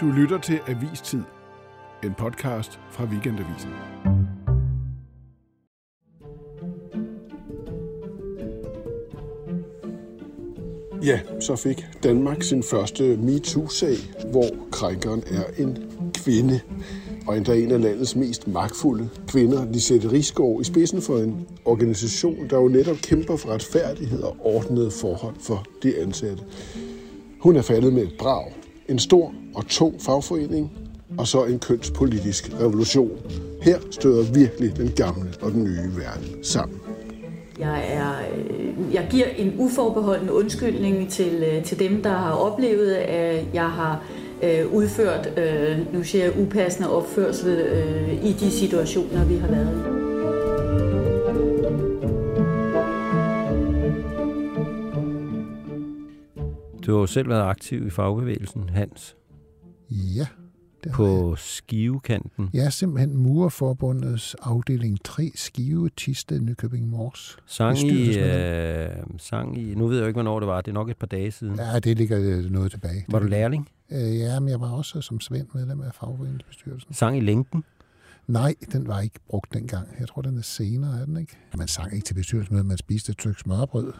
Du lytter til Avistid, en podcast fra Weekendavisen. Ja, så fik Danmark sin første MeToo-sag, hvor krænkeren er en kvinde. Og endda en af landets mest magtfulde kvinder, Lisette Rigsgaard, i spidsen for en organisation, der jo netop kæmper for retfærdighed og ordnede forhold for de ansatte. Hun er faldet med et brag. En stor og tung fagforening, og så en kønspolitisk revolution. Her støder virkelig den gamle og den nye verden sammen. Jeg, er, øh, jeg giver en uforbeholden undskyldning til, øh, til dem, der har oplevet, at jeg har øh, udført, øh, nu siger jeg, upassende opførsel øh, i de situationer, vi har været i. Du har jo selv været aktiv i fagbevægelsen, Hans, Ja, det har jeg. på skivekanten. Er simpelthen Murerforbundets afdeling 3 Skive, Tisted, Nykøbing Mors. Sang i, øh, sang i, nu ved jeg ikke, hvornår det var, det er nok et par dage siden. Ja. Ja, det ligger øh, noget tilbage. Var du lærling? Øh, ja, men jeg var også som Svend medlem af fagforeningsbestyrelsen. Sang i længden? Nej, den var ikke brugt dengang. Jeg tror, den er senere, er den ikke? Ja, man sang ikke til bestyrelsesmødet, man spiste et stykke smørbrød.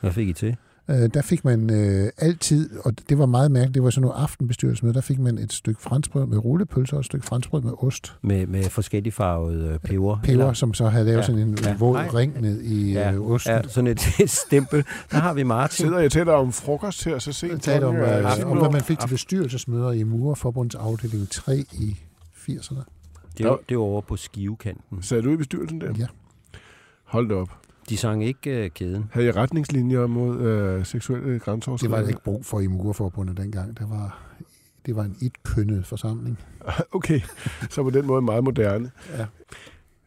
Hvad fik I til? Øh, der fik man øh, altid, og det var meget mærkeligt, det var sådan noget aftenbestyrelsesmøde, der fik man et stykke franskbrød med rullepølser og et stykke franskbrød med ost. Med, med forskellige farvede øh, peber? Peber, Eller- som så havde lavet Ja, sådan en ja. våd Nej. ring ned i Ja, øh, osten. Ja, sådan et, et stempel. Der har vi Martin. Sidder jeg til dig om frokost her, så sent. Jeg talte om, er øh, om, hvad man fik til bestyrelsesmøder i Murerforbundets afdeling 3 i 80'erne. Det var, det var over på skivekanten. Sad du i bestyrelsen der? Ja. Hold da op. De sang ikke øh, kæden. Havde jeg retningslinjer mod øh, seksuelle Det var grænseoverskridende? der ikke brug for i Murerforbundet dengang. Det var, det var en etkønnet forsamling. Okay, så på den måde meget moderne. Ja.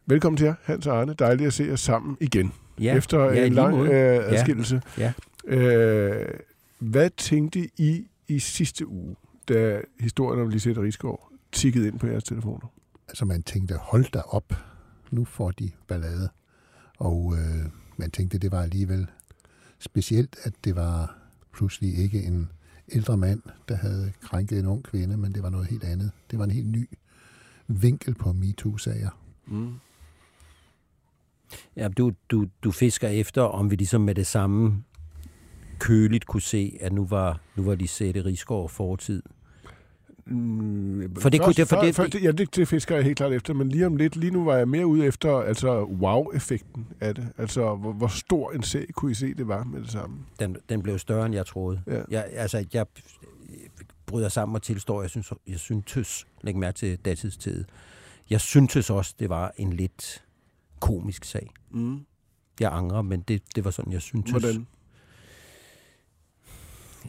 Velkommen til jer, Hans og Arne. Dejligt at se jer sammen igen. Ja, Efter ja, i en lang øh, adskillelse. Ja. Øh, hvad tænkte I i sidste uge, da historien om Lisette Rigsgaard tikkede ind på jeres telefoner? Altså man tænkte, hold da op, nu får de ballade. Og øh, man tænkte, det var alligevel specielt, at det var pludselig ikke en ældre mand, der havde krænket en ung kvinde, men det var noget helt andet. Det var en helt ny vinkel på MeToo-sager. Mm. Ja, du, du, du fisker efter, om vi ligesom med det samme køligt kunne se, at nu var, nu var Lisette Rigsgaard fortid. Mm, For det kunne- det- for det- først, ja, det, det fisker jeg helt klart efter, men lige om lidt, lige nu var jeg mere ude efter altså wow-effekten af det. Altså, hvor, hvor stor en sag kunne I se, det var med det samme? Den, den blev større, end jeg troede. Ja. Jeg, altså, jeg bryder sammen og tilstår, jeg synes, jeg syntes, læg mærke til datidstid, jeg syntes også, det var en lidt komisk sag. Mm. Jeg angrer, men det, det var sådan, jeg syntes. Hvordan?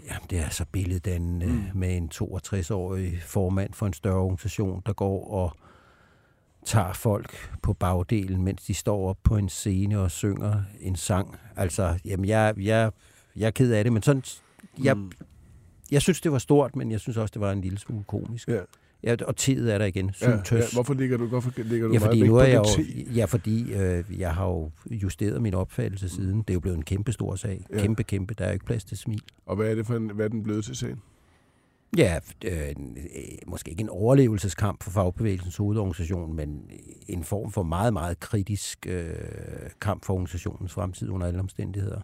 Jamen, det er så billeddannende mm. med en 62-årig formand for en større organisation, der går og tager folk på bagdelen, mens de står op på en scene og synger en sang. Altså, jamen, jeg, jeg, jeg er ked af det, men sådan, jeg, Mm. jeg synes, det var stort, men jeg synes også, det var en lille smule komisk. Ja. Ja, og tidet er der igen. Ja, Syntes. ja, hvorfor ligger du, hvorfor ligger du Ja, meget fordi vægt nu på er jeg jo, ja, fordi øh, jeg har jo justeret min opfattelse siden. Det er jo blevet en kæmpe stor sag. Ja. Kæmpe, kæmpe. Der er jo ikke plads til smil. Og hvad er det for en, hvad er den blevet til sagen? Ja, øh, øh, måske ikke en overlevelseskamp for fagbevægelsens hovedorganisation, men en form for meget, meget kritisk øh, kamp for organisationens fremtid under alle omstændigheder.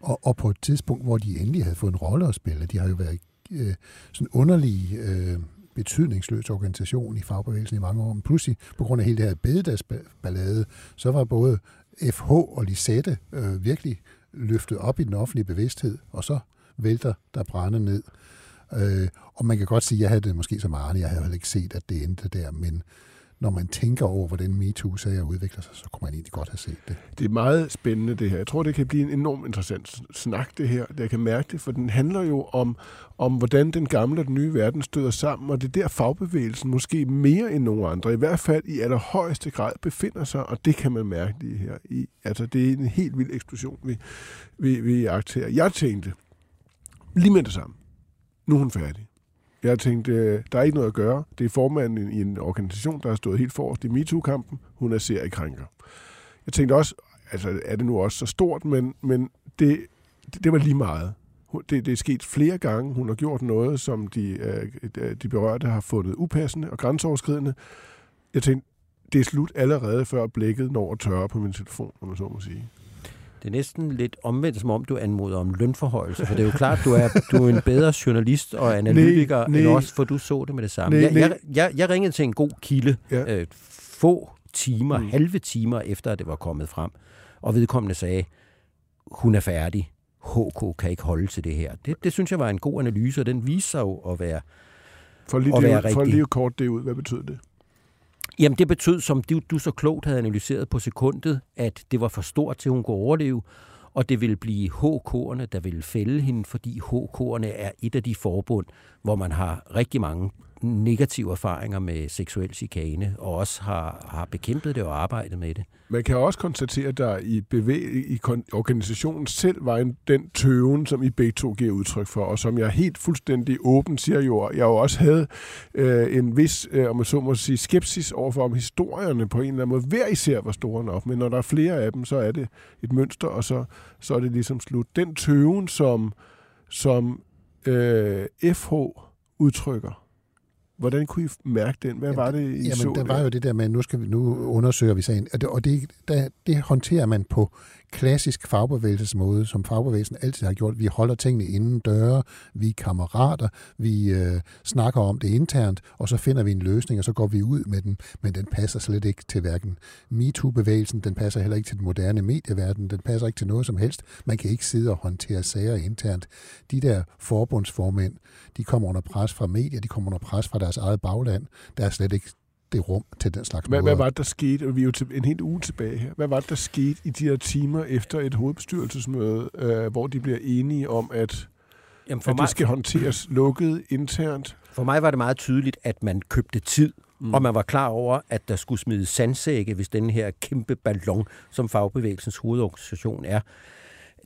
Og, og på et tidspunkt, hvor de endelig havde fået en rolle at spille, de har jo været øh, sådan en underlig, øh, betydningsløs organisation i fagbevægelsen i mange år, men pludselig, på grund af hele det her bededagsballade, så var både FH og Lisette øh, virkelig løftet op i den offentlige bevidsthed, og så vælter der brænde ned. Øh, og man kan godt sige, at jeg havde det måske som Arne, jeg havde heller ikke set, at det endte der, men når man tænker over, hvordan MeToo-sager udvikler sig, så kunne man egentlig godt have set det. Det er meget spændende, det her. Jeg tror, det kan blive en enormt interessant snak, det her. Jeg kan mærke det, for den handler jo om, om hvordan den gamle og den nye verden støder sammen, og det er der fagbevægelsen måske mere end nogen andre, i hvert fald i allerhøjeste grad befinder sig, og det kan man mærke lige her. I, altså, det er en helt vild eksplosion, vi, vi, vi agterer. Jeg tænkte, lige med det samme, nu er hun færdig. Jeg tænkte, øh, der er ikke noget at gøre. Det er formanden i en organisation, der har stået helt forrest i MeToo-kampen. Hun er seriekrænker. Jeg tænkte også, altså er det nu også så stort, men, men det, det, det var lige meget. Det, det er sket flere gange. Hun har gjort noget, som de, øh, de berørte har fundet upassende og grænseoverskridende. Jeg tænkte, det er slut allerede, før blækket når at tørre på min telefon, om man så må sige. Det er næsten lidt omvendt, som om du anmoder om lønforhøjelse, for det er jo klart, du er, du er en bedre journalist og analytiker nej, nej. end os, for du så det med det samme. Nej, jeg, jeg, jeg, jeg ringede til en god kilde ja. øh, få timer, mm. halve timer efter, at det var kommet frem, og vedkommende sagde, hun er færdig. HK kan ikke holde til det her. Det, det synes jeg var en god analyse, og den viser sig jo at være, for lige, at være det, for lige kort det ud, hvad betyder det? Jamen det betød, som du, du så klogt havde analyseret på sekundet, at det var for stort til, at hun kunne overleve, og det ville blive HK'erne, der ville fælde hende, fordi HK'erne er et af de forbund, hvor man har rigtig mange negative erfaringer med seksuel chikane, og også har, har bekæmpet det og arbejdet med det. Man kan også konstatere, at der i, bevæg, i organisationen selv var en, den tøven, som I begge to giver udtryk for, og som jeg helt fuldstændig åben siger jo, jeg jo også havde øh, en vis, øh, om man så må sige, skepsis overfor, om historierne på en eller anden måde hver især var store nok, men når der er flere af dem, så er det et mønster, og så, så er det ligesom slut. Den tøven, som, som øh, FH udtrykker, Hvordan kunne I mærke den? Hvad jamen, var det, I jamen, så? der var jo det der med, nu, skal vi, nu undersøger vi sagen, og det, og det, der, det håndterer man på klassisk fagbevægelsesmåde, som fagbevægelsen altid har gjort. Vi holder tingene inden døre, vi er kammerater, vi øh, snakker om det internt, og så finder vi en løsning, og så går vi ud med den, men den passer slet ikke til hverken MeToo-bevægelsen, den passer heller ikke til den moderne medieverden, den passer ikke til noget som helst. Man kan ikke sidde og håndtere sager internt. De der forbundsformænd, de kommer under pres fra medier, de kommer under pres fra deres eget bagland. Der er slet ikke det rum til den slags hvad, hvad var det, der skete? Vi er jo til, en helt uge tilbage her. Hvad var det, der skete i de her timer efter et hovedbestyrelsesmøde, øh, hvor de bliver enige om, at, Jamen for at mig, det skal håndteres lukket internt? For mig var det meget tydeligt, at man købte tid, mm. og man var klar over, at der skulle smides sandsække, hvis den her kæmpe ballon, som fagbevægelsens hovedorganisation er,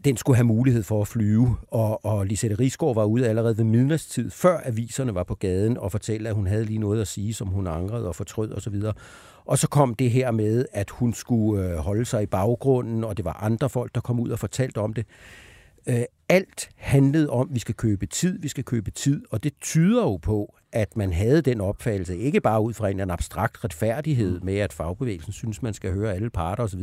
den skulle have mulighed for at flyve, og, og Lisette Rigsgaard var ude allerede ved midnatstid, før aviserne var på gaden, og fortalte, at hun havde lige noget at sige, som hun angrede og fortrød osv. Og, og så kom det her med, at hun skulle øh, holde sig i baggrunden, og det var andre folk, der kom ud og fortalte om det. Øh, alt handlede om, at vi skal købe tid, vi skal købe tid, og det tyder jo på, at man havde den opfattelse, ikke bare ud fra en abstrakt retfærdighed med, at fagbevægelsen synes, man skal høre alle parter osv.,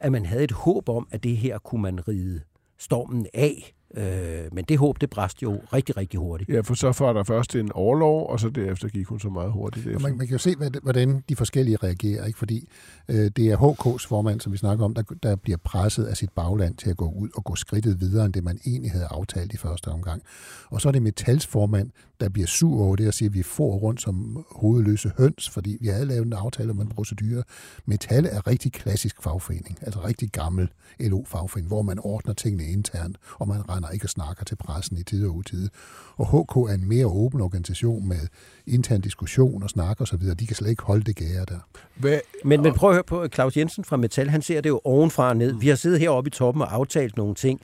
at man havde et håb om, at det her kunne man ride stormen af. Øh, men det håb, det bræst jo rigtig, rigtig hurtigt. Ja, for så var der først en overlov, og så derefter gik hun så meget hurtigt. Man, man kan jo se, hvordan de forskellige reagerer, ikke? fordi øh, det er HK's formand, som vi snakker om, der, der bliver presset af sit bagland til at gå ud og gå skridtet videre, end det man egentlig havde aftalt i første omgang. Og så er det Metals formand, der bliver sur over det og siger, at vi får rundt som hovedløse høns, fordi vi havde lavet en aftale om en procedure. Metal er rigtig klassisk fagforening, altså rigtig gammel LO-fagforening, hvor man ordner tingene internt, og man render ikke og snakker til pressen i tid og utid. Og HK er en mere åben organisation med intern diskussion og snak osv. De kan slet ikke holde det gære der. Hvad? Men, men prøv at høre på Claus Jensen fra Metal. Han ser det jo ovenfra og ned. Vi har siddet heroppe i toppen og aftalt nogle ting.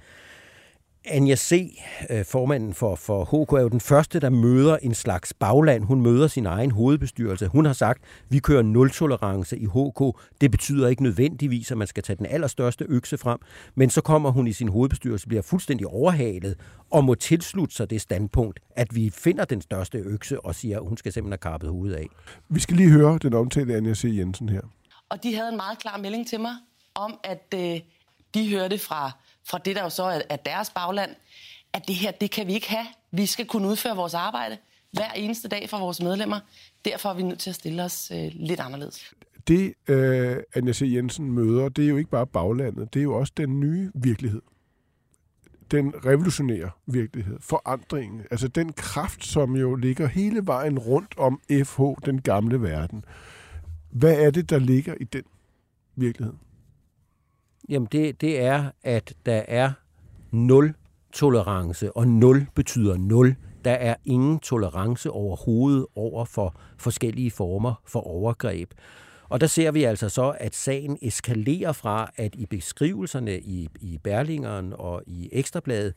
Anja C., øh, formanden for, for HK, er jo den første, der møder en slags bagland. Hun møder sin egen hovedbestyrelse. Hun har sagt, vi kører nul-tolerance i HK. Det betyder ikke nødvendigvis, at man skal tage den allerstørste økse frem. Men så kommer hun i sin hovedbestyrelse, bliver fuldstændig overhalet og må tilslutte sig det standpunkt, at vi finder den største økse og siger, at hun skal simpelthen have kappet hovedet af. Vi skal lige høre den omtalte Anja C. Jensen her. Og de havde en meget klar melding til mig om, at øh, de hørte fra fra det, der jo så er, er deres bagland, at det her, det kan vi ikke have. Vi skal kunne udføre vores arbejde hver eneste dag for vores medlemmer. Derfor er vi nødt til at stille os øh, lidt anderledes. Det, øh, Anja C. Jensen møder, det er jo ikke bare baglandet, det er jo også den nye virkelighed. Den revolutionære virkelighed, forandringen, altså den kraft, som jo ligger hele vejen rundt om FH, den gamle verden. Hvad er det, der ligger i den virkelighed? Jamen det, det er, at der er nul tolerance, og nul betyder nul. Der er ingen tolerance overhovedet over for forskellige former for overgreb. Og der ser vi altså så, at sagen eskalerer fra, at i beskrivelserne i, i Berlingeren og i Ekstrabladet,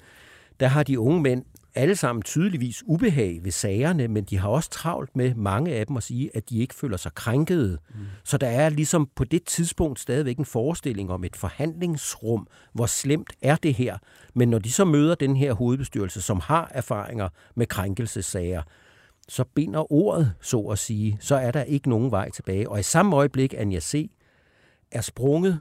der har de unge mænd alle sammen tydeligvis ubehag ved sagerne, men de har også travlt med mange af dem at sige, at de ikke føler sig krænkede. Mm. Så der er ligesom på det tidspunkt stadigvæk en forestilling om et forhandlingsrum, hvor slemt er det her. Men når de så møder den her hovedbestyrelse, som har erfaringer med krænkelsesager, så binder ordet, så at sige, så er der ikke nogen vej tilbage. Og i samme øjeblik, Anja C. er sprunget,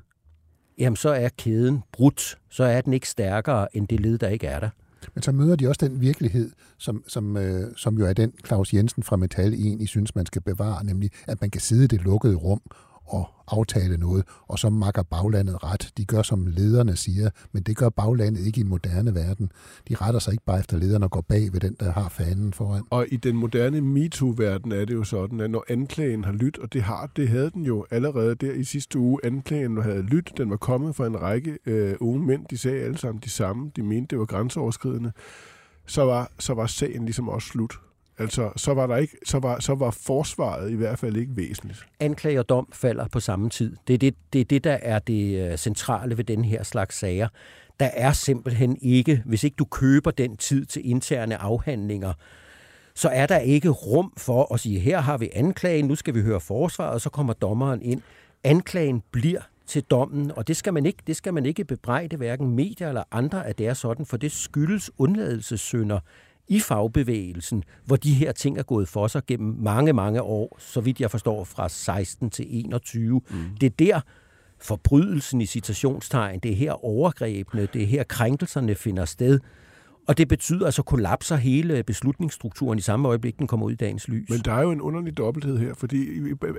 jamen så er kæden brudt. Så er den ikke stærkere end det led, der ikke er der. Men så møder de også den virkelighed, som, som, øh, som jo er den Claus Jensen fra Metal egentlig synes, man skal bevare, nemlig at man kan sidde i det lukkede rum og aftale noget, og så makker baglandet ret. De gør, som lederne siger, men det gør baglandet ikke i en moderne verden. De retter sig ikke bare efter lederne og går bag ved den, der har fanen foran. Og i den moderne MeToo-verden er det jo sådan, at når anklagen har lyttet, og det har det havde den jo allerede der i sidste uge, anklagen havde lyttet, den var kommet fra en række øh, unge mænd, de sagde alle sammen de samme, de mente, det var grænseoverskridende, så var, så var sagen ligesom også slut. Altså, så var, der ikke, så, var, så var forsvaret i hvert fald ikke væsentligt. Anklage og dom falder på samme tid. Det er det, det, er det der er det øh, centrale ved den her slags sager. Der er simpelthen ikke, hvis ikke du køber den tid til interne afhandlinger, så er der ikke rum for at sige, her har vi anklagen, nu skal vi høre forsvaret, og så kommer dommeren ind. Anklagen bliver til dommen, og det skal man ikke, det skal man ikke bebrejde hverken medier eller andre, at det er sådan, for det skyldes undladelsessynder i fagbevægelsen, hvor de her ting er gået for sig gennem mange, mange år, så vidt jeg forstår, fra 16 til 21. Mm. Det er der forbrydelsen i citationstegn, det er her overgrebene, det er her krænkelserne finder sted. Og det betyder, altså, kollapser hele beslutningsstrukturen i samme øjeblik, den kommer ud i dagens lys. Men der er jo en underlig dobbelthed her, fordi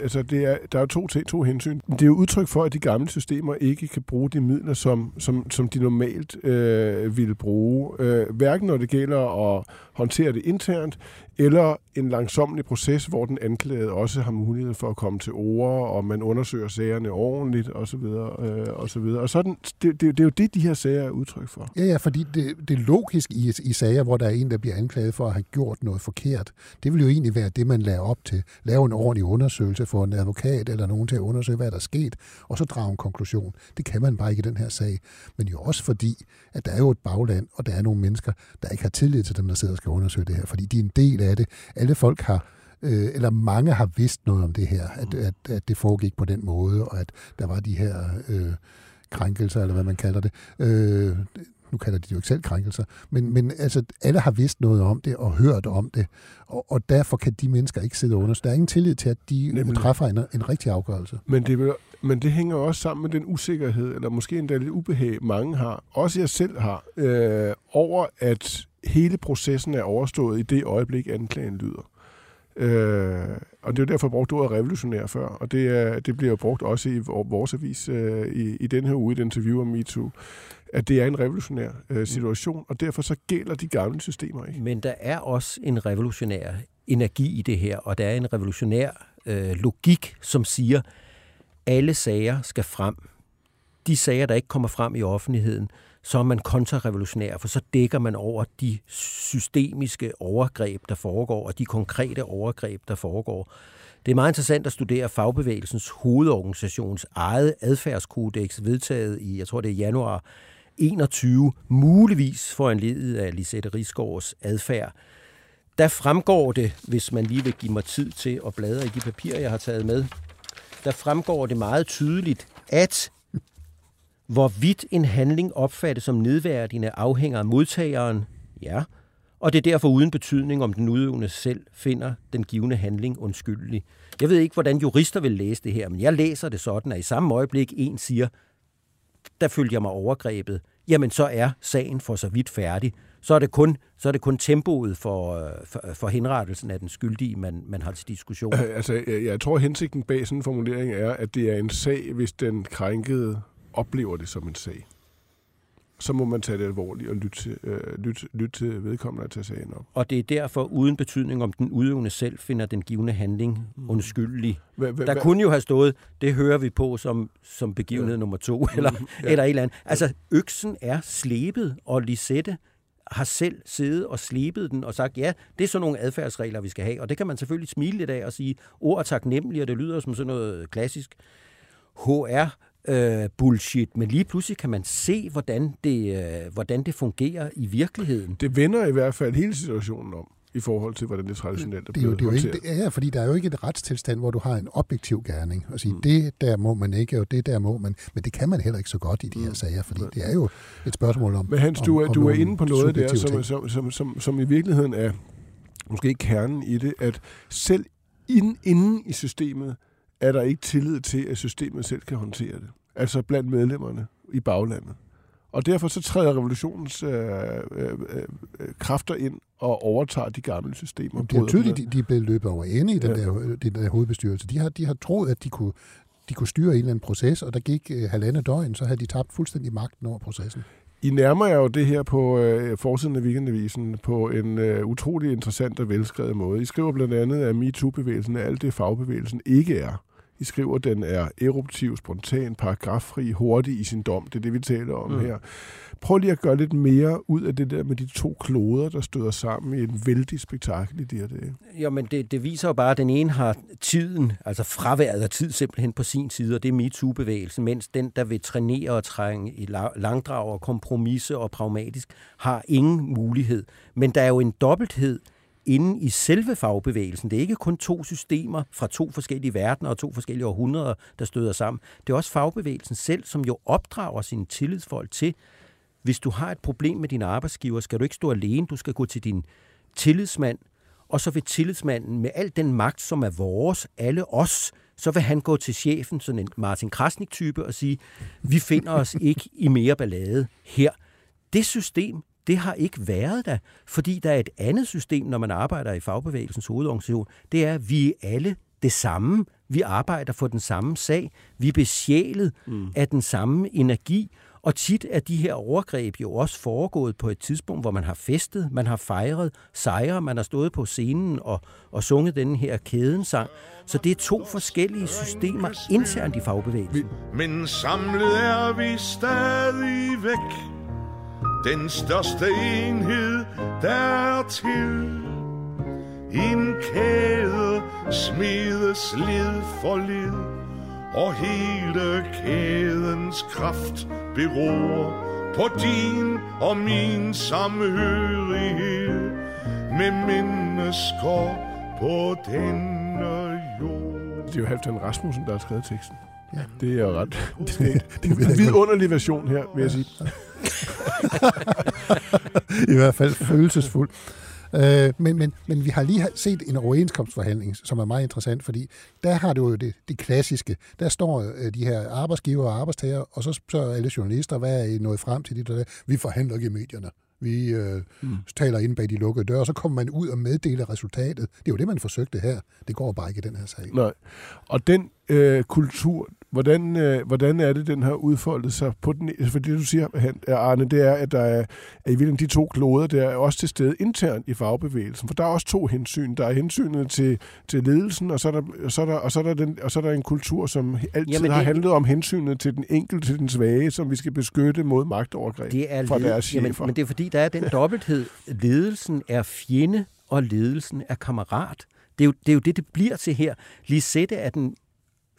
altså, det er, der er jo to, to hensyn. Det er jo udtryk for, at de gamle systemer ikke kan bruge de midler, som, som, som de normalt øh, ville bruge. Øh, hverken når det gælder at håndtere det internt, eller en langsomlig proces, hvor den anklagede også har mulighed for at komme til ord, og man undersøger sagerne ordentligt osv. Øh, og, så videre. og sådan, det, det, det er jo det, de her sager er udtryk for. Ja, ja, fordi det, det er logisk i, i sager, hvor der er en, der bliver anklaget for at have gjort noget forkert. Det vil jo egentlig være det, man lader op til. Lave en ordentlig undersøgelse for en advokat eller nogen til at undersøge, hvad der er sket, og så drage en konklusion. Det kan man bare ikke i den her sag. Men jo også fordi, at der er jo et bagland, og der er nogle mennesker, der ikke har tillid til dem, der sidder og skal undersøge det her, fordi de er en del af det. Alle folk har øh, eller mange har vidst noget om det her, at, at, at det foregik på den måde, og at der var de her øh, krænkelser, eller hvad man kalder det. Øh, nu kalder de det jo ikke selv krænkelser, men, men altså, alle har vidst noget om det og hørt om det, og, og derfor kan de mennesker ikke sidde under. Så der er ingen tillid til, at de Nemlig. træffer en, en rigtig afgørelse. Men det, vil, men det hænger også sammen med den usikkerhed, eller måske endda lidt ubehag, mange har, også jeg selv har, øh, over at hele processen er overstået i det øjeblik, anklagen lyder. Øh, og det er jo derfor brugt ordet revolutionær før, og det, er, det bliver jo brugt også i vores avis øh, i, i den her uge, i et interview om MeToo, at det er en revolutionær øh, situation, og derfor så gælder de gamle systemer ikke. Men der er også en revolutionær energi i det her, og der er en revolutionær øh, logik, som siger, alle sager skal frem. De sager, der ikke kommer frem i offentligheden, så er man kontrarevolutionær, for så dækker man over de systemiske overgreb, der foregår, og de konkrete overgreb, der foregår. Det er meget interessant at studere fagbevægelsens hovedorganisations eget adfærdskodex, vedtaget i, jeg tror det er januar 21, muligvis for en ledet af Lisette Rigsgaards adfærd. Der fremgår det, hvis man lige vil give mig tid til at bladre i de papirer, jeg har taget med, der fremgår det meget tydeligt, at Hvorvidt en handling opfattes som nedværdigende afhænger af modtageren, ja, og det er derfor uden betydning, om den udøvende selv finder den givende handling undskyldelig. Jeg ved ikke, hvordan jurister vil læse det her, men jeg læser det sådan, at i samme øjeblik en siger, der følte jeg mig overgrebet, jamen så er sagen for så vidt færdig. Så er det kun, så er det kun tempoet for, øh, for, øh, for henrettelsen af den skyldige, man, man har til diskussion. Øh, altså, jeg, jeg tror, hensigten bag sådan en formulering er, at det er en sag, hvis den krænkede oplever det som en sag, så må man tage det alvorligt og lytte til, øh, lytte, lytte til vedkommende at tage sagen op. Og det er derfor uden betydning, om den udøvende selv finder den givende handling mm. undskyldelig. Hva, hva, Der kunne jo have stået, det hører vi på som, som begivenhed ja. nummer to, eller, mm, ja. eller et eller andet. Altså, øksen er slebet, og Lisette har selv siddet og slebet den og sagt, ja, det er sådan nogle adfærdsregler, vi skal have. Og det kan man selvfølgelig smile lidt af og sige, ord er taknemmelige, og det lyder som sådan noget klassisk HR øh, bullshit, men lige pludselig kan man se, hvordan det, øh, hvordan det fungerer i virkeligheden. Det vender i hvert fald hele situationen om i forhold til, hvordan det traditionelt er Det er jo, blevet det er jo håndteret. ikke, det er, fordi der er jo ikke et retstilstand, hvor du har en objektiv gerning og sige, Mm. mm. det der må man ikke, og det der må man. Men det kan man heller ikke så godt i de her Mm. sager, fordi det er jo et spørgsmål om Men Hans, du er, om, om du er inde på noget der, som, som, som, som, som i virkeligheden er måske kernen i det, at selv inden, inden i systemet er der ikke tillid til, at systemet selv kan håndtere det. Altså blandt medlemmerne i baglandet. Og derfor så træder revolutionens øh, øh, øh, kræfter ind og overtager de gamle systemer. Det er tydeligt, de, de er blevet løbet over ende i den, ja. der, den der hovedbestyrelse. De har, de har troet, at de kunne, de kunne styre en eller anden proces, og der gik øh, halvandet døgn, så havde de tabt fuldstændig magten over processen. I nærmer jer jo det her på øh, forsiden af Weekendavisen på en øh, utrolig interessant og velskrevet måde. I skriver blandt andet, at MeToo-bevægelsen er alt det, fagbevægelsen ikke er. I skriver, den er eruptiv, spontan, paragraffri, hurtig i sin dom. Det er det, vi taler om Mm. her. Prøv lige at gøre lidt mere ud af det der med de to kloder, der støder sammen i en vældig spektakel i de her dage. Jamen, det, det viser jo bare, at den ene har tiden, altså fraværet af tid simpelthen på sin side, og det er MeToo-bevægelsen, mens den, der vil trænere og trænge i la- langdrag og kompromisse og pragmatisk, har ingen mulighed. Men der er jo en dobbelthed inde i selve fagbevægelsen. Det er ikke kun to systemer fra to forskellige verdener og to forskellige århundreder, der støder sammen. Det er også fagbevægelsen selv, som jo opdrager sine tillidsfolk til, hvis du har et problem med din arbejdsgiver, skal du ikke stå alene, du skal gå til din tillidsmand, og så vil tillidsmanden med al den magt, som er vores, alle os, så vil han gå til chefen, sådan en Martin Krasnik-type, og sige, vi finder os ikke i mere ballade her. Det system, det har ikke været der, fordi der er et andet system, når man arbejder i fagbevægelsens hovedorganisation. Det er, at vi er alle det samme. Vi arbejder for den samme sag. Vi er besjælet mm. af den samme energi. Og tit er de her overgreb jo også foregået på et tidspunkt, hvor man har festet, man har fejret sejre, man har stået på scenen og, og sunget den her kædensang. Så det er to forskellige systemer internt i fagbevægelsen. Men samlet er vi stadig væk Den største enhed der er til En kæde smedes led for led Og hele kædens kraft beror På din og min samhørighed Med mennesker på denne jord Det er jo Halvdan Rasmussen, der har skrevet teksten. Ja. Det er jo ret... Det, det, det det ved er en vidunderlig version her, vil jeg sige. I hvert fald følelsesfuld. Øh, men, men, men vi har lige set en overenskomstforhandling, som er meget interessant, fordi der har du jo det, det klassiske. Der står øh, de her arbejdsgiver og arbejdstager, og så spørger alle journalister, hvad er I nået frem til det der? Vi forhandler ikke i medierne. Vi øh, mm. taler inde bag de lukkede døre, og så kommer man ud og meddeler resultatet. Det er jo det, man forsøgte her. Det går bare ikke i den her sag. Nej. Og den øh, kultur, hvordan, øh, hvordan er det, den har udfoldet sig på den? For det, du siger, Han- Arne, det er, at der er, at i virkeligheden de to kloder, der er også til stede internt i fagbevægelsen. For der er også to hensyn. Der er hensynet til, til ledelsen, og så er, der, og, så er der, og, så er der den, og så er der en kultur, som altid Jamen, Jamen, har det- handlet om hensynet til den enkelte, til den svage, som vi skal beskytte mod magtovergreb Det er fra deres jamen, chefer. men det er fordi, der er den dobbelthed. Ledelsen er fjende, og ledelsen er kammerat. Det er jo det, er jo det, det bliver til her. Lisette er den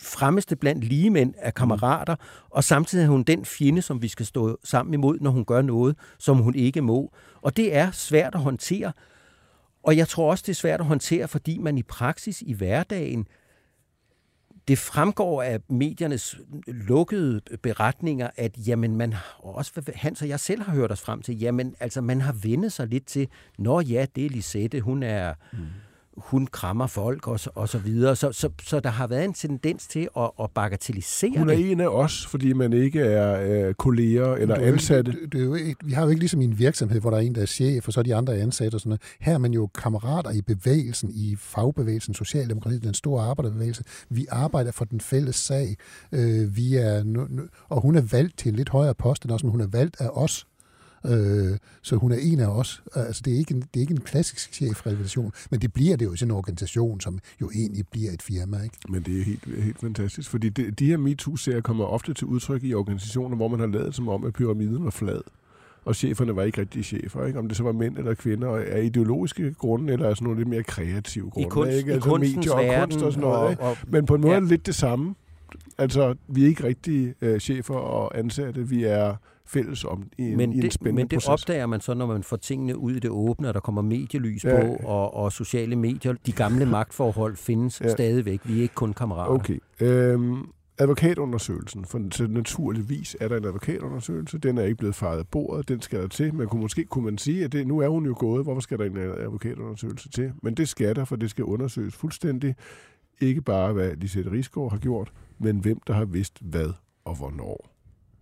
fremmeste blandt ligemænd af kammerater, og samtidig er hun den fjende, som vi skal stå sammen imod, når hun gør noget, som hun ikke må. Og det er svært at håndtere. Og jeg tror også, det er svært at håndtere, fordi man i praksis i hverdagen det fremgår af mediernes lukkede beretninger, at jamen, man også Hans og jeg selv har hørt os frem til, jamen altså man har vendet sig lidt til, når ja, det er Lisette, hun er mm. Hun krammer folk og så, og så videre. Så, så, så der har været en tendens til at, at bagatellisere Hun er det. en af os, fordi man ikke er øh, kolleger eller er ansatte. Det, er jo ikke, vi har jo ikke ligesom i en virksomhed, hvor der er en, der er chef, og så er de andre ansat og sådan noget. Her er man jo kammerater i bevægelsen, i fagbevægelsen, Socialdemokratiet, den store arbejderbevægelse. Vi arbejder for den fælles sag. Øh, vi er nu, nu, og hun er valgt til en lidt højere post end os, men hun er valgt af os. Øh, så hun er en af os. Altså, det er ikke en, det er ikke en klassisk chefrelation, men det bliver det jo i sådan en organisation, som jo egentlig bliver et firma. Ikke? Men det er helt, helt fantastisk, fordi det, de her MeToo-serier kommer ofte til udtryk i organisationer, hvor man har lavet som om, at pyramiden var flad. Og cheferne var ikke rigtige chefer, ikke? om det så var mænd eller kvinder, og af ideologiske grunde, eller sådan nogle lidt mere kreative I, grunde. kunst, ikke? i Altså kunstens medier og kunst og sådan noget. ikke? og, Men på en måde Ja. er det lidt det samme. Altså, vi er ikke rigtige øh, chefer og ansatte. Vi er fælles om i en, men i en det, spændende Men det proces. opdager man så, når man får tingene ud i det åbne, og der kommer medielys Ja. på, og, og sociale medier. De gamle magtforhold findes Ja. stadigvæk. Vi er ikke kun kammerater. Okay. Øhm, advokatundersøgelsen. For så naturligvis er der en advokatundersøgelse. Den er ikke blevet faret af bordet. Den skal der til. Man kunne måske kunne man sige, at det, nu er hun jo gået. Hvorfor skal der en advokatundersøgelse til? Men det skal der, for det skal undersøges fuldstændig. Ikke bare, hvad Lisette Rigsgaard har gjort, men hvem der har vidst hvad og hvornår.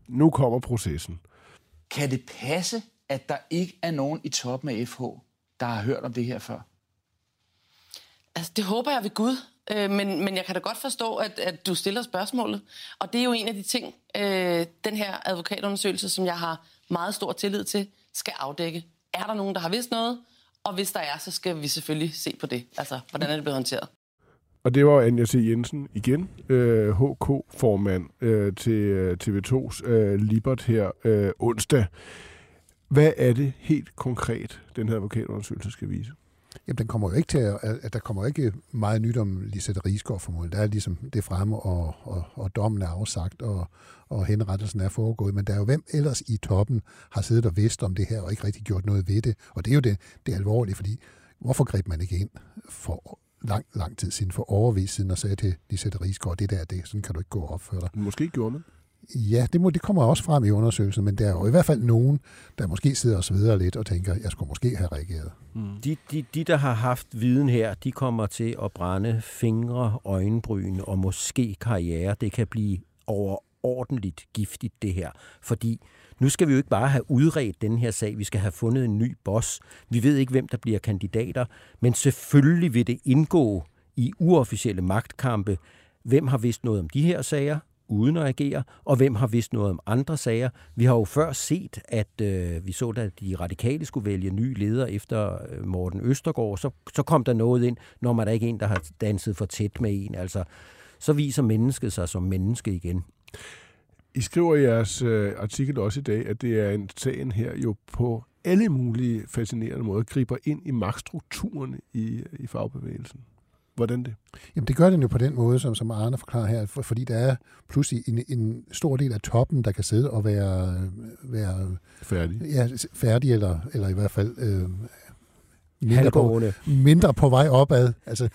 Nu kommer processen. Kan det passe, at der ikke er nogen i toppen af FH, der har hørt om det her før? Altså, det håber jeg ved Gud. Øh, men, men jeg kan da godt forstå, at, at du stiller spørgsmålet. Og det er jo en af de ting, øh, den her advokatundersøgelse, som jeg har meget stor tillid til, skal afdække. Er der nogen, der har vidst noget? Og hvis der er, så skal vi selvfølgelig se på det. Altså, hvordan er det blevet håndteret? Og det var Anja C. Jensen igen, øh, HK-formand øh, til TV2's øh, øh Libert her øh, onsdag. Hvad er det helt konkret, den her advokatundersøgelse skal vise? Jamen, den kommer jo ikke til at, at der kommer ikke meget nyt om Lisette Rigsgaard formodentlig. Der er ligesom det fremme, og, og, og dommen er afsagt, og, og henrettelsen er foregået. Men der er jo hvem ellers i toppen har siddet og vidst om det her, og ikke rigtig gjort noget ved det. Og det er jo det, det er alvorligt, fordi hvorfor greb man ikke ind for lang, lang tid siden, for overvis siden, og sagde til Lisette Rigsgaard, det der, det, sådan kan du ikke gå og opføre dig. Måske gjorde man. Ja, det, må, det kommer også frem i undersøgelsen, men der er jo i hvert fald nogen, der måske sidder og sveder lidt og tænker, jeg skulle måske have reageret. De, de, de, der har haft viden her, de kommer til at brænde fingre, øjenbryn og måske karriere. Det kan blive ordentligt giftigt, det her. Fordi nu skal vi jo ikke bare have udredt den her sag, vi skal have fundet en ny boss. Vi ved ikke, hvem der bliver kandidater, men selvfølgelig vil det indgå i uofficielle magtkampe. Hvem har vidst noget om de her sager? uden at agere, og hvem har vidst noget om andre sager. Vi har jo før set, at øh, vi så, at de radikale skulle vælge ny leder efter øh, Morten Østergaard, så, så kom der noget ind, når man der ikke en, der har danset for tæt med en. Altså, så viser mennesket sig som menneske igen. I skriver i jeres øh, artikel også i dag, at det er en sagen her jo på alle mulige fascinerende måder griber ind i magtstrukturerne i, i fagbevægelsen. Hvordan det? Jamen det gør den jo på den måde, som, som Arne forklarer her, for, fordi der er pludselig en, en stor del af toppen, der kan sidde og være, være Færdig. ja, færdig, eller, eller i hvert fald øh, mindre, på, mindre på vej opad. Altså,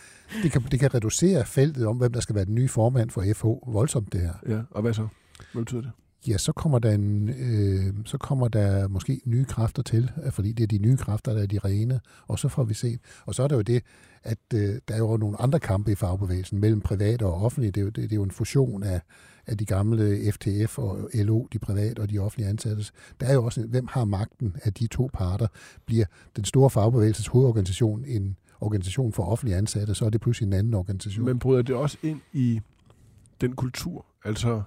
det kan, det kan reducere feltet om, hvem der skal være den nye formand for FH voldsomt, det her. Ja, og hvad så? Hvad betyder det? Ja, så kommer der, en, øh, så kommer der måske nye kræfter til, øh, fordi det er de nye kræfter, der er de rene, og så får vi set. Og så er der jo det, at øh, der er jo nogle andre kampe i fagbevægelsen mellem private og offentlige. Det er jo, det, det er jo en fusion af, af de gamle FTF og LO, de private og de offentlige ansattes. Der er jo også, hvem har magten af de to parter? Bliver den store fagbevægelses hovedorganisation en organisation for offentlige ansatte, så er det pludselig en anden organisation. Men bryder det også ind i den kultur? Altså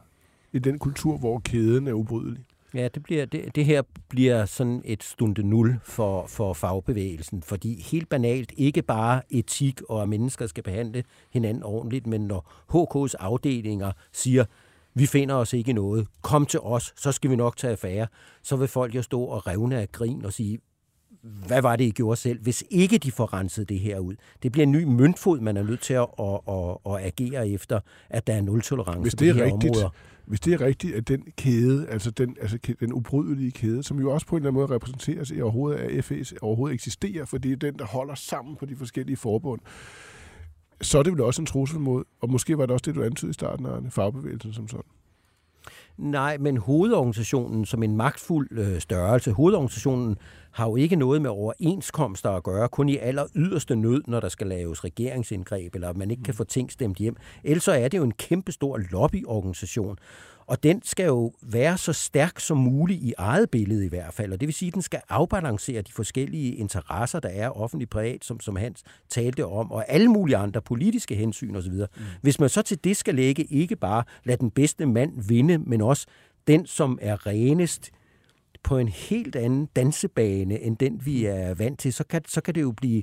i den kultur, hvor kæden er ubrydelig? Ja, det, bliver, det, det her bliver sådan et stunde nul for, for fagbevægelsen, fordi helt banalt ikke bare etik og at mennesker skal behandle hinanden ordentligt, men når HK's afdelinger siger, vi finder os ikke i noget, kom til os, så skal vi nok tage affære, så vil folk jo stå og revne af grin og sige, hvad var det, I gjorde selv, hvis ikke de får renset det her ud? Det bliver en ny møntfod, man er nødt til at, at, at, at agere efter, at der er nul-tolerance Hvis på det er de her rigtigt, områder. Hvis det er rigtigt, at den kæde, altså den, altså den ubrydelige kæde, som jo også på en eller anden måde repræsenteres i overhovedet af FES, overhovedet eksisterer, fordi det er den, der holder sammen på de forskellige forbund, så er det vel også en trussel mod, og måske var det også det, du antydede i starten, Arne, fagbevægelsen som sådan. Nej, men hovedorganisationen som en magtfuld øh, størrelse, hovedorganisationen har jo ikke noget med overenskomster at gøre, kun i aller yderste nød, når der skal laves regeringsindgreb, eller man ikke kan få ting stemt hjem. Ellers er det jo en kæmpestor lobbyorganisation, og den skal jo være så stærk som muligt i eget billede i hvert fald, og det vil sige, at den skal afbalancere de forskellige interesser, der er offentlig privat, som, som Hans talte om, og alle mulige andre politiske hensyn osv. Mm. Hvis man så til det skal lægge ikke bare lade den bedste mand vinde, men også den, som er renest, på en helt anden dansebane, end den vi er vant til, så kan, så kan det jo blive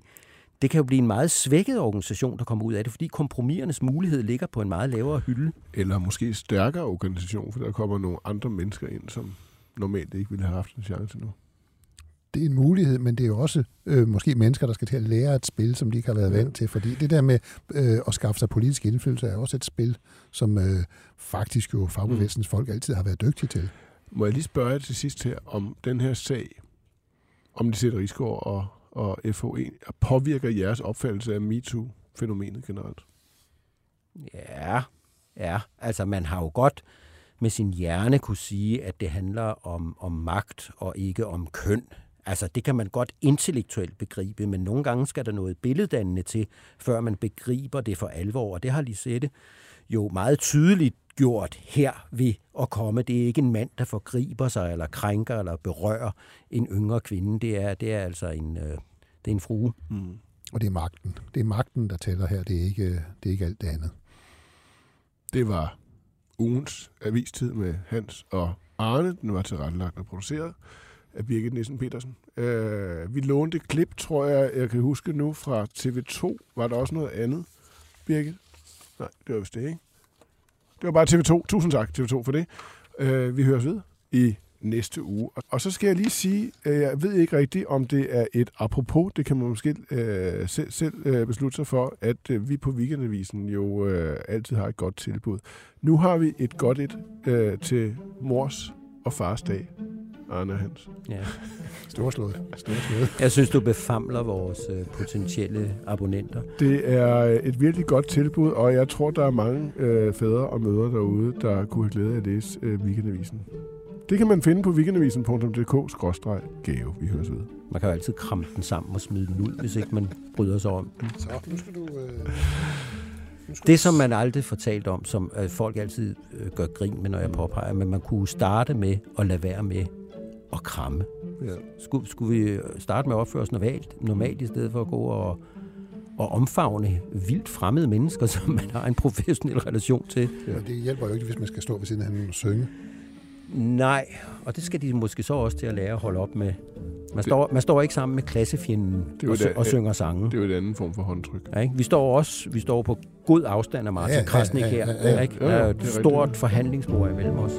det kan jo blive en meget svækket organisation, der kommer ud af det, fordi kompromisernes mulighed ligger på en meget lavere hylde. Eller måske stærkere organisation, for der kommer nogle andre mennesker ind, som normalt ikke ville have haft en chance nu. det er en mulighed, men det er jo også øh, måske mennesker, der skal til at lære et spil, som de ikke har været vant til. Fordi det der med øh, at skaffe sig politisk indflydelse er også et spil, som øh, faktisk jo fagbevægelsens folk altid har været dygtige til. Må jeg lige spørge til sidst her, om den her sag, om det sætter Rigsgaard og, og FH1, påvirker jeres opfattelse af MeToo-fænomenet generelt? Ja, ja. Altså, man har jo godt med sin hjerne kunne sige, at det handler om, om magt og ikke om køn. Altså, det kan man godt intellektuelt begribe, men nogle gange skal der noget billeddannende til, før man begriber det for alvor, og det har Lisette jo meget tydeligt gjort her ved at komme. Det er ikke en mand, der forgriber sig, eller krænker, eller berører en yngre kvinde. Det er, det er altså en, øh, det er en frue. Mm. Og det er magten. Det er magten, der tæller her. Det er ikke, det er ikke alt det andet. Det var ugens avistid med Hans og Arne. Den var tilrettelagt og produceret af Birgit Nissen Petersen. Uh, vi lånte et klip, tror jeg, jeg kan huske nu, fra TV2. Var der også noget andet, Birgit? Nej, det var vist det, ikke? Det var bare TV2. Tusind tak, TV2, for det. Øh, vi høres ved i næste uge. Og så skal jeg lige sige, at jeg ved ikke rigtigt, om det er et apropos. Det kan man måske øh, selv, selv øh, beslutte sig for, at øh, vi på Weekendavisen jo øh, altid har et godt tilbud. Nu har vi et godt et øh, til mors og fars dag. Arne Hans. Ja. Storslået. Storslået. Jeg synes, du befamler vores øh, potentielle abonnenter. Det er et virkelig godt tilbud, og jeg tror, der er mange øh, fædre og mødre derude, der kunne have glæde af at læse øh, Weekendavisen. Det kan man finde på weekendavisen.dk-gave. Vi høres ved. Man kan jo altid kramme den sammen og smide den ud, hvis ikke man bryder sig om den. Så, nu skal du... Øh det, som man aldrig fortalt om, som øh, folk altid øh, gør grin med, når jeg påpeger, men man kunne starte med at lade være med at kramme. Ja. Skulle, skulle vi starte med at opføre os normalt, normalt i stedet for at gå og, og omfavne vildt fremmede mennesker, som man har en professionel relation til? Ja. Men det hjælper jo ikke, hvis man skal stå ved siden af hinanden og synge. Nej, og det skal de måske så også til at lære at holde op med. Man, står, man står ikke sammen med klassefjenden det og, det, og synger sange. Det er jo et andet form for håndtryk. Ja, ikke? Vi står også vi står på god afstand af Martin ja, Krasnik ja, ja, ja, ja, her. Ja, ja, ja, der er et stort forhandlingsbord imellem os.